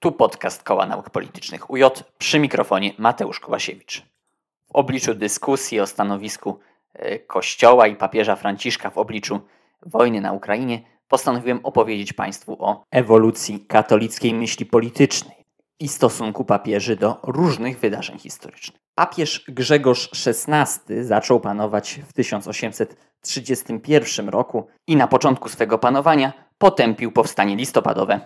Tu podcast Koła Nauk Politycznych UJ przy mikrofonie Mateusz Kołasiewicz. W obliczu dyskusji o stanowisku e, Kościoła i papieża Franciszka w obliczu wojny na Ukrainie postanowiłem opowiedzieć Państwu o ewolucji katolickiej myśli politycznej i stosunku papieży do różnych wydarzeń historycznych. Papież Grzegorz XVI zaczął panować w 1831 roku i na początku swego panowania potępił powstanie listopadowe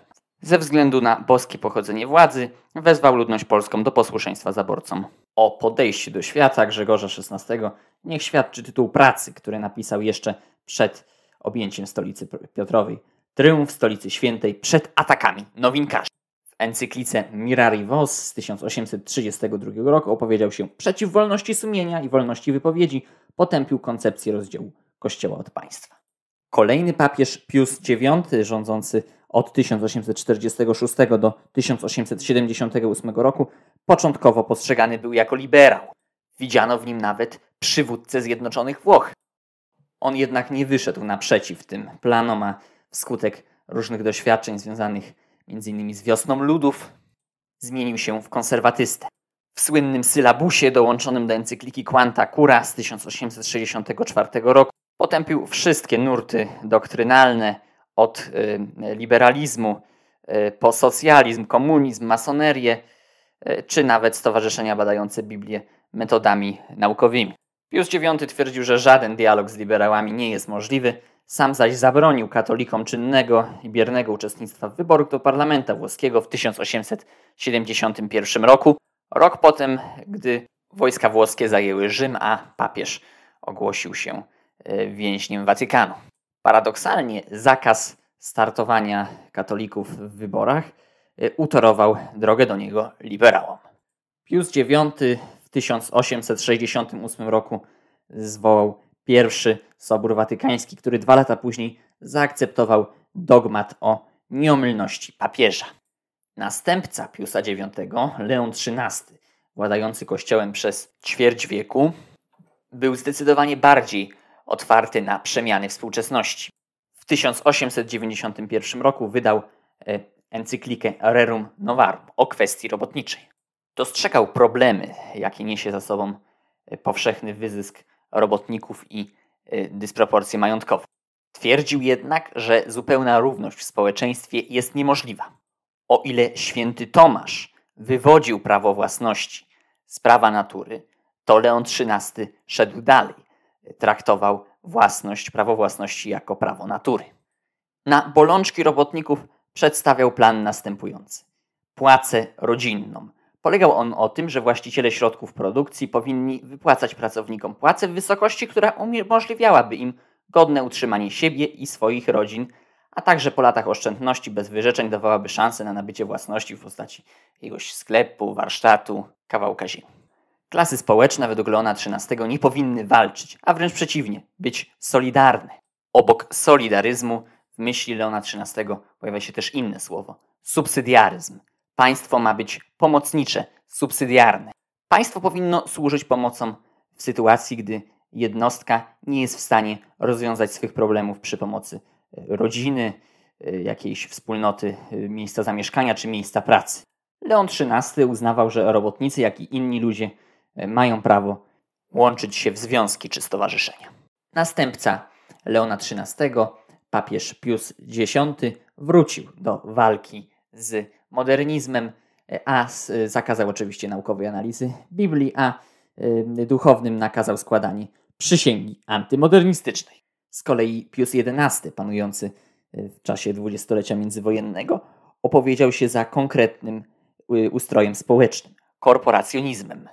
ze względu na boskie pochodzenie władzy wezwał ludność polską do posłuszeństwa zaborcom. O podejściu do świata Grzegorza XVI niech świadczy tytuł pracy, który napisał jeszcze przed objęciem stolicy Piotrowej. Tryumf stolicy świętej przed atakami nowinkarzy. W encyklice Mirari Vos z 1832 roku opowiedział się przeciw wolności sumienia i wolności wypowiedzi, potępił koncepcję rozdziału Kościoła od państwa. Kolejny papież Pius IX, rządzący od 1846 do 1878 roku, początkowo postrzegany był jako liberał. Widziano w nim nawet przywódcę Zjednoczonych Włoch. On jednak nie wyszedł naprzeciw tym planom, a wskutek różnych doświadczeń związanych m.in. z wiosną ludów, zmienił się w konserwatystę. W słynnym sylabusie dołączonym do encykliki Quanta Cura z 1864 roku potępił wszystkie nurty doktrynalne, od y, liberalizmu y, po socjalizm, komunizm, masonerię, y, czy nawet stowarzyszenia badające Biblię metodami naukowymi. Pius IX twierdził, że żaden dialog z liberałami nie jest możliwy, sam zaś zabronił katolikom czynnego i biernego uczestnictwa w wyborach do parlamentu włoskiego w 1871 roku, rok potem, gdy wojska włoskie zajęły Rzym, a papież ogłosił się więźniem Watykanu. Paradoksalnie zakaz startowania katolików w wyborach e, utorował drogę do niego liberałom. Pius IX w 1868 roku zwołał pierwszy Sobór Watykański, który dwa lata później zaakceptował dogmat o nieomylności papieża. Następca Piusa IX, Leon XIII, władający kościołem przez ćwierć wieku, był zdecydowanie bardziej otwarty na przemiany współczesności. W 1891 roku wydał e, encyklikę Rerum Novarum o kwestii robotniczej. Dostrzegał problemy, jakie niesie za sobą e, powszechny wyzysk robotników i e, dysproporcje majątkowe. Twierdził jednak, że zupełna równość w społeczeństwie jest niemożliwa. O ile święty Tomasz wywodził prawo własności z prawa natury, to Leon XIII szedł dalej traktował własność, prawo własności jako prawo natury. Na bolączki robotników przedstawiał plan następujący. Płacę rodzinną. Polegał on o tym, że właściciele środków produkcji powinni wypłacać pracownikom płacę w wysokości, która umożliwiałaby im godne utrzymanie siebie i swoich rodzin, a także po latach oszczędności bez wyrzeczeń dawałaby szansę na nabycie własności w postaci jakiegoś sklepu, warsztatu, kawałka ziemi. Klasy społeczne według Leona XIII nie powinny walczyć, a wręcz przeciwnie, być solidarne. Obok solidaryzmu w myśli Leona XIII pojawia się też inne słowo subsydiaryzm. Państwo ma być pomocnicze, subsydiarne. Państwo powinno służyć pomocą w sytuacji, gdy jednostka nie jest w stanie rozwiązać swych problemów przy pomocy e, rodziny, e, jakiejś wspólnoty, e, miejsca zamieszkania czy miejsca pracy. Leon XIII uznawał, że robotnicy, jak i inni ludzie mają prawo łączyć się w związki czy stowarzyszenia. Następca Leona XIII, papież Pius X, wrócił do walki z modernizmem, a zakazał oczywiście naukowej analizy Biblii, a duchownym nakazał składanie przysięgi antymodernistycznej. Z kolei Pius XI, panujący w czasie dwudziestolecia międzywojennego, opowiedział się za konkretnym ustrojem społecznym korporacjonizmem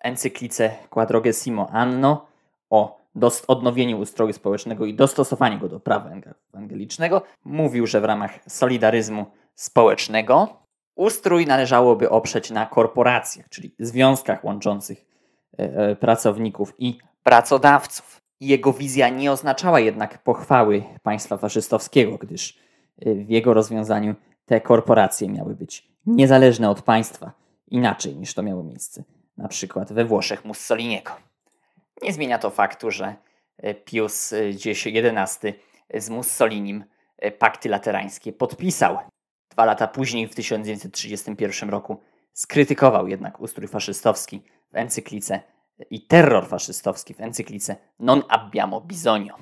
encyklice Quadragesimo Anno o odnowieniu ustroju społecznego i dostosowaniu go do prawa ewangelicznego, mówił, że w ramach solidaryzmu społecznego ustrój należałoby oprzeć na korporacjach, czyli związkach łączących e, e, pracowników i pracodawców. Jego wizja nie oznaczała jednak pochwały państwa faszystowskiego, gdyż e, w jego rozwiązaniu te korporacje miały być niezależne od państwa, inaczej niż to miało miejsce na przykład we Włoszech Mussoliniego. Nie zmienia to faktu, że e, Pius XI e, z Mussolinim e, pakty laterańskie podpisał. Dwa lata później, w 1931 roku, skrytykował jednak ustrój faszystowski w encyklice i terror faszystowski w encyklice Non abbiamo bisogno.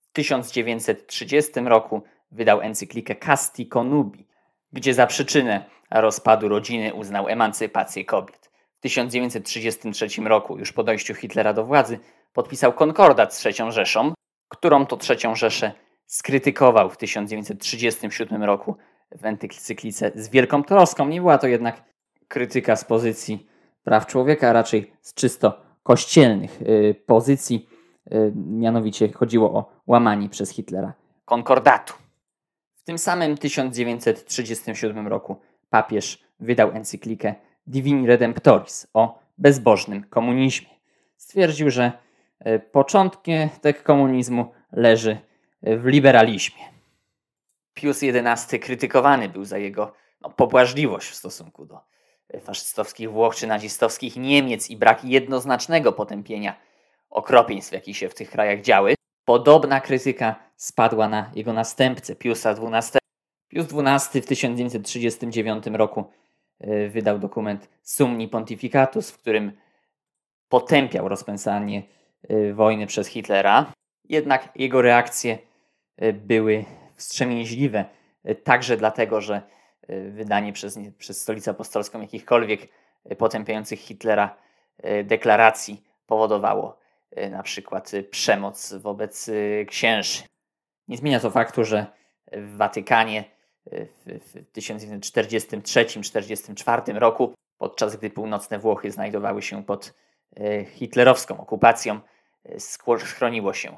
W 1930 roku wydał encyklikę Casti Conubi, gdzie za przyczynę rozpadu rodziny uznał emancypację kobiet. W 1933 roku, już po dojściu Hitlera do władzy, podpisał konkordat z III Rzeszą, którą to III Rzeszę skrytykował w 1937 roku w encyklice z wielką troską. Nie była to jednak krytyka z pozycji praw człowieka, a raczej z czysto kościelnych y, pozycji. Y, mianowicie chodziło o łamanie przez Hitlera konkordatu. W tym samym 1937 roku papież wydał encyklikę Divini Redemptoris o bezbożnym komunizmie. Stwierdził, że y, początek komunizmu leży w liberalizmie. Pius XI krytykowany był za jego no, pobłażliwość w stosunku do faszystowskich Włoch czy nazistowskich Niemiec i brak jednoznacznego potępienia okropieństw, jakie się w tych krajach działy. Podobna krytyka spadła na jego następcę, Piusa XII. Pius XII w 1939 roku e, wydał dokument Sumni Pontificatus, w którym potępiał rozpęsanie e, wojny przez Hitlera. Jednak jego reakcje e, były wstrzemięźliwe, także dlatego, że Y, wydanie przez, przez Stolicę Apostolską jakichkolwiek y, potępiających Hitlera y, deklaracji powodowało na przykład przemoc wobec księży. Nie zmienia to faktu, że w Watykanie w 1943-1944 roku, podczas gdy północne Włochy znajdowały się pod hitlerowską okupacją, schroniło się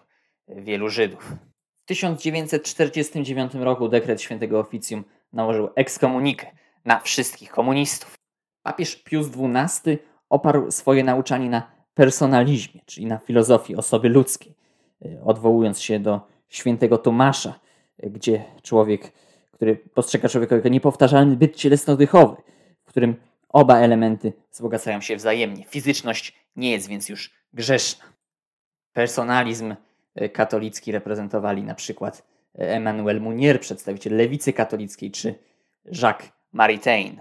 wielu Żydów. W 1949 roku dekret świętego oficjum nałożył ekskomunikę na wszystkich komunistów. Papież Pius XII oparł swoje nauczanie na personalizmie, czyli na filozofii osoby ludzkiej, e, odwołując się do świętego Tomasza, e, gdzie człowiek, który postrzega człowieka jako niepowtarzalny byt cielesno-dychowy, w którym oba elementy wzbogacają się wzajemnie. Fizyczność nie jest więc już grzeszna. Personalizm e, katolicki reprezentowali na przykład Emmanuel Munier, przedstawiciel lewicy katolickiej, czy Jacques Maritain.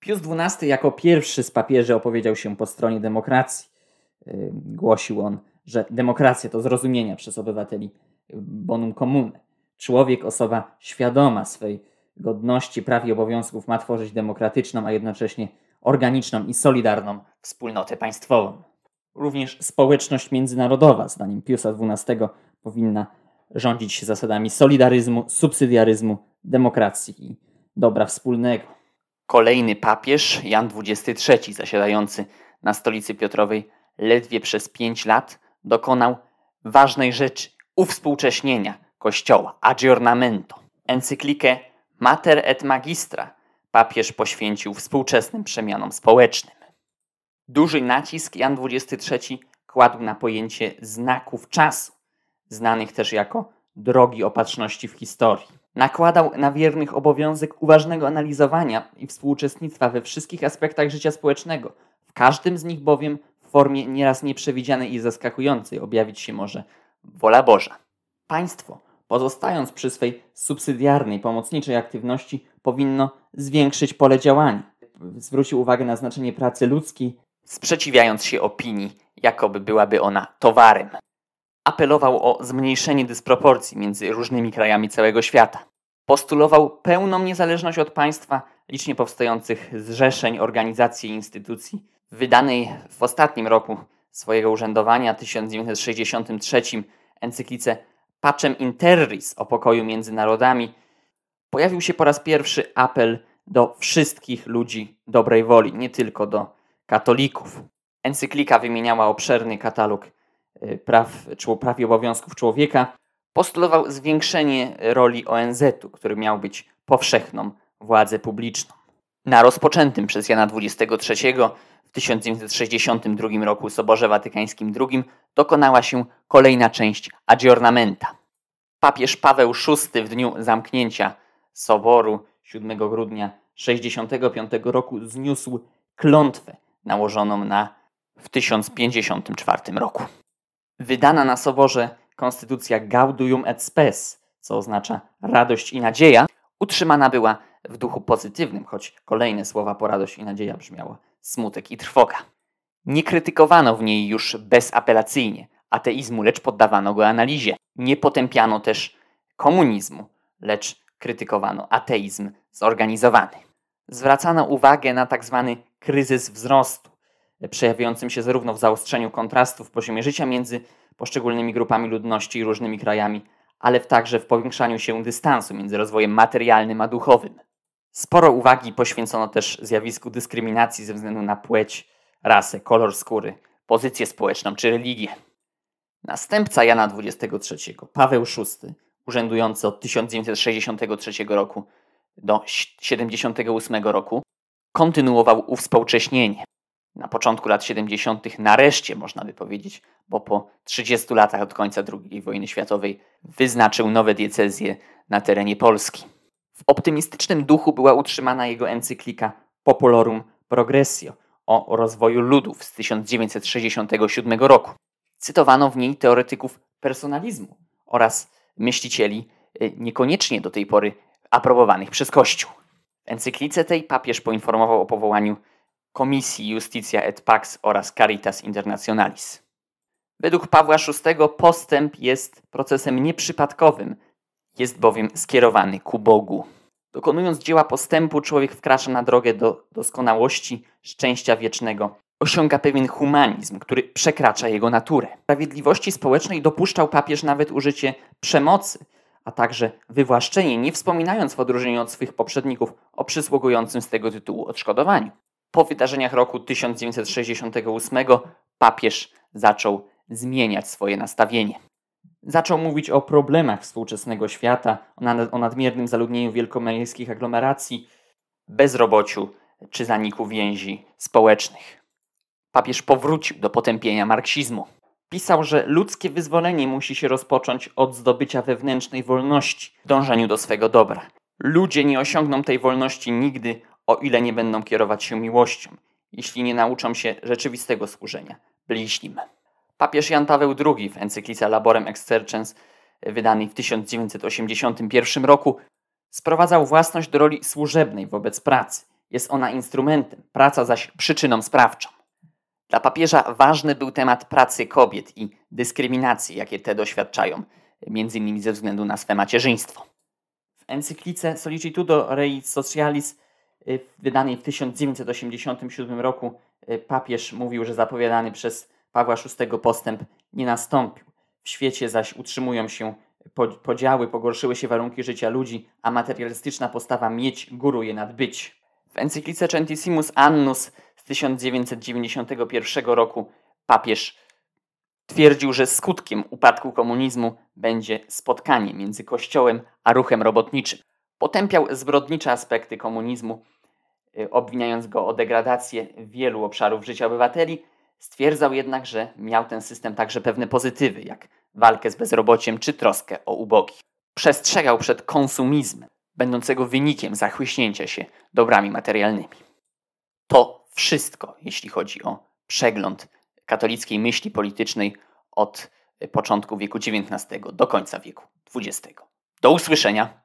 Pius XII jako pierwszy z papieży opowiedział się po stronie demokracji. Głosił on, że demokracja to zrozumienia przez obywateli bonum comune. Człowiek, osoba świadoma swej godności, praw i obowiązków ma tworzyć demokratyczną, a jednocześnie organiczną i solidarną wspólnotę państwową. Również społeczność międzynarodowa, zdaniem Piusa XII, powinna rządzić się zasadami solidaryzmu, subsydiaryzmu, demokracji i dobra wspólnego. Kolejny papież, Jan XXIII, zasiadający na stolicy Piotrowej ledwie przez pięć lat, dokonał ważnej rzeczy uwspółcześnienia Kościoła, aggiornamento. Encyklikę Mater et Magistra papież poświęcił współczesnym przemianom społecznym. Duży nacisk Jan XXIII kładł na pojęcie znaków czasu, znanych też jako drogi opatrzności w historii. Nakładał na wiernych obowiązek uważnego analizowania i współuczestnictwa we wszystkich aspektach życia społecznego, w każdym z nich bowiem w formie nieraz nieprzewidzianej i zaskakującej objawić się może wola Boża. Państwo, pozostając przy swej subsydiarnej, pomocniczej aktywności, powinno zwiększyć pole działania. Zwrócił uwagę na znaczenie pracy ludzkiej, sprzeciwiając się opinii, jakoby byłaby ona towarem apelował o zmniejszenie dysproporcji między różnymi krajami całego świata. Postulował pełną niezależność od państwa, licznie powstających zrzeszeń, organizacji i instytucji. W wydanej w ostatnim roku swojego urzędowania, 1963, encyklice Pacem Interris o pokoju między narodami, pojawił się po raz pierwszy apel do wszystkich ludzi dobrej woli, nie tylko do katolików. Encyklika wymieniała obszerny katalog Y, praw, praw i obowiązków człowieka, postulował zwiększenie roli ONZ-u, który miał być powszechną władzę publiczną. Na rozpoczętym przez Jana XXIII w 1962 roku Soborze Watykańskim II dokonała się kolejna część aggiornamenta. Papież Paweł VI w dniu zamknięcia Soboru 7 grudnia 1965 roku zniósł klątwę nałożoną na w 1054 roku. Wydana na soborze konstytucja Gaudium et Spes, co oznacza radość i nadzieja, utrzymana była w duchu pozytywnym, choć kolejne słowa po radość i nadzieja brzmiało smutek i trwoga. Nie krytykowano w niej już bezapelacyjnie ateizmu, lecz poddawano go analizie. Nie potępiano też komunizmu, lecz krytykowano ateizm zorganizowany. Zwracano uwagę na tzw. Tak kryzys wzrostu, przejawiającym się zarówno w zaostrzeniu kontrastów w poziomie życia między poszczególnymi grupami ludności i różnymi krajami, ale także w powiększaniu się dystansu między rozwojem materialnym a duchowym. Sporo uwagi poświęcono też zjawisku dyskryminacji ze względu na płeć, rasę, kolor skóry, pozycję społeczną czy religię. Następca Jana XXIII, Paweł VI, urzędujący od 1963 roku do 1978 roku, kontynuował uwspółcześnienie. Na początku lat 70. nareszcie, można by powiedzieć, bo po 30 latach od końca II wojny światowej wyznaczył nowe diecezje na terenie Polski. W optymistycznym duchu była utrzymana jego encyklika Populorum Progressio o rozwoju ludów z 1967 roku. Cytowano w niej teoretyków personalizmu oraz myślicieli y, niekoniecznie do tej pory aprobowanych przez Kościół. W encyklice tej papież poinformował o powołaniu Komisji Justitia et Pax oraz Caritas Internationalis. Według Pawła VI postęp jest procesem nieprzypadkowym, jest bowiem skierowany ku Bogu. Dokonując dzieła postępu, człowiek wkracza na drogę do doskonałości, szczęścia wiecznego. Osiąga pewien humanizm, który przekracza jego naturę. Sprawiedliwości społecznej dopuszczał papież nawet użycie przemocy, a także wywłaszczenie, nie wspominając w odróżnieniu od swych poprzedników o przysługującym z tego tytułu odszkodowaniu. Po wydarzeniach roku 1968 papież zaczął zmieniać swoje nastawienie. Zaczął mówić o problemach współczesnego świata, o nadmiernym zaludnieniu wielkomiejskich aglomeracji, bezrobociu czy zaniku więzi społecznych. Papież powrócił do potępienia marksizmu. Pisał, że ludzkie wyzwolenie musi się rozpocząć od zdobycia wewnętrznej wolności dążeniu do swego dobra. Ludzie nie osiągną tej wolności nigdy, o ile nie będą kierować się miłością, jeśli nie nauczą się rzeczywistego służenia bliźnim. Papież Jan Paweł II w encyklice Laborem Exercens wydanej w 1981 roku sprowadzał własność do roli służebnej wobec pracy. Jest ona instrumentem, praca zaś przyczyną sprawczą. Dla papieża ważny był temat pracy kobiet i dyskryminacji, jakie te doświadczają, m.in. ze względu na swe macierzyństwo. W encyklice Solicitudo Rei Socialis y, wydanej w 1987 roku y, papież mówił, że zapowiadany przez Pawła VI postęp nie nastąpił. W świecie zaś utrzymują się podziały, pogorszyły się warunki życia ludzi, a materialistyczna postawa mieć góruje nad być. W encyklice Centissimus Annus z 1991 roku papież twierdził, że skutkiem upadku komunizmu będzie spotkanie między Kościołem a ruchem robotniczym. Potępiał zbrodnicze aspekty komunizmu, y, obwiniając go o degradację wielu obszarów życia obywateli, Stwierdzał jednak, że miał ten system także pewne pozytywy, jak walkę z bezrobociem czy troskę o ubogich. Przestrzegał przed konsumizmem, będącego wynikiem zachłyśnięcia się dobrami materialnymi. To wszystko, jeśli chodzi o przegląd katolickiej myśli politycznej od początku wieku XIX do końca wieku XX. Do usłyszenia.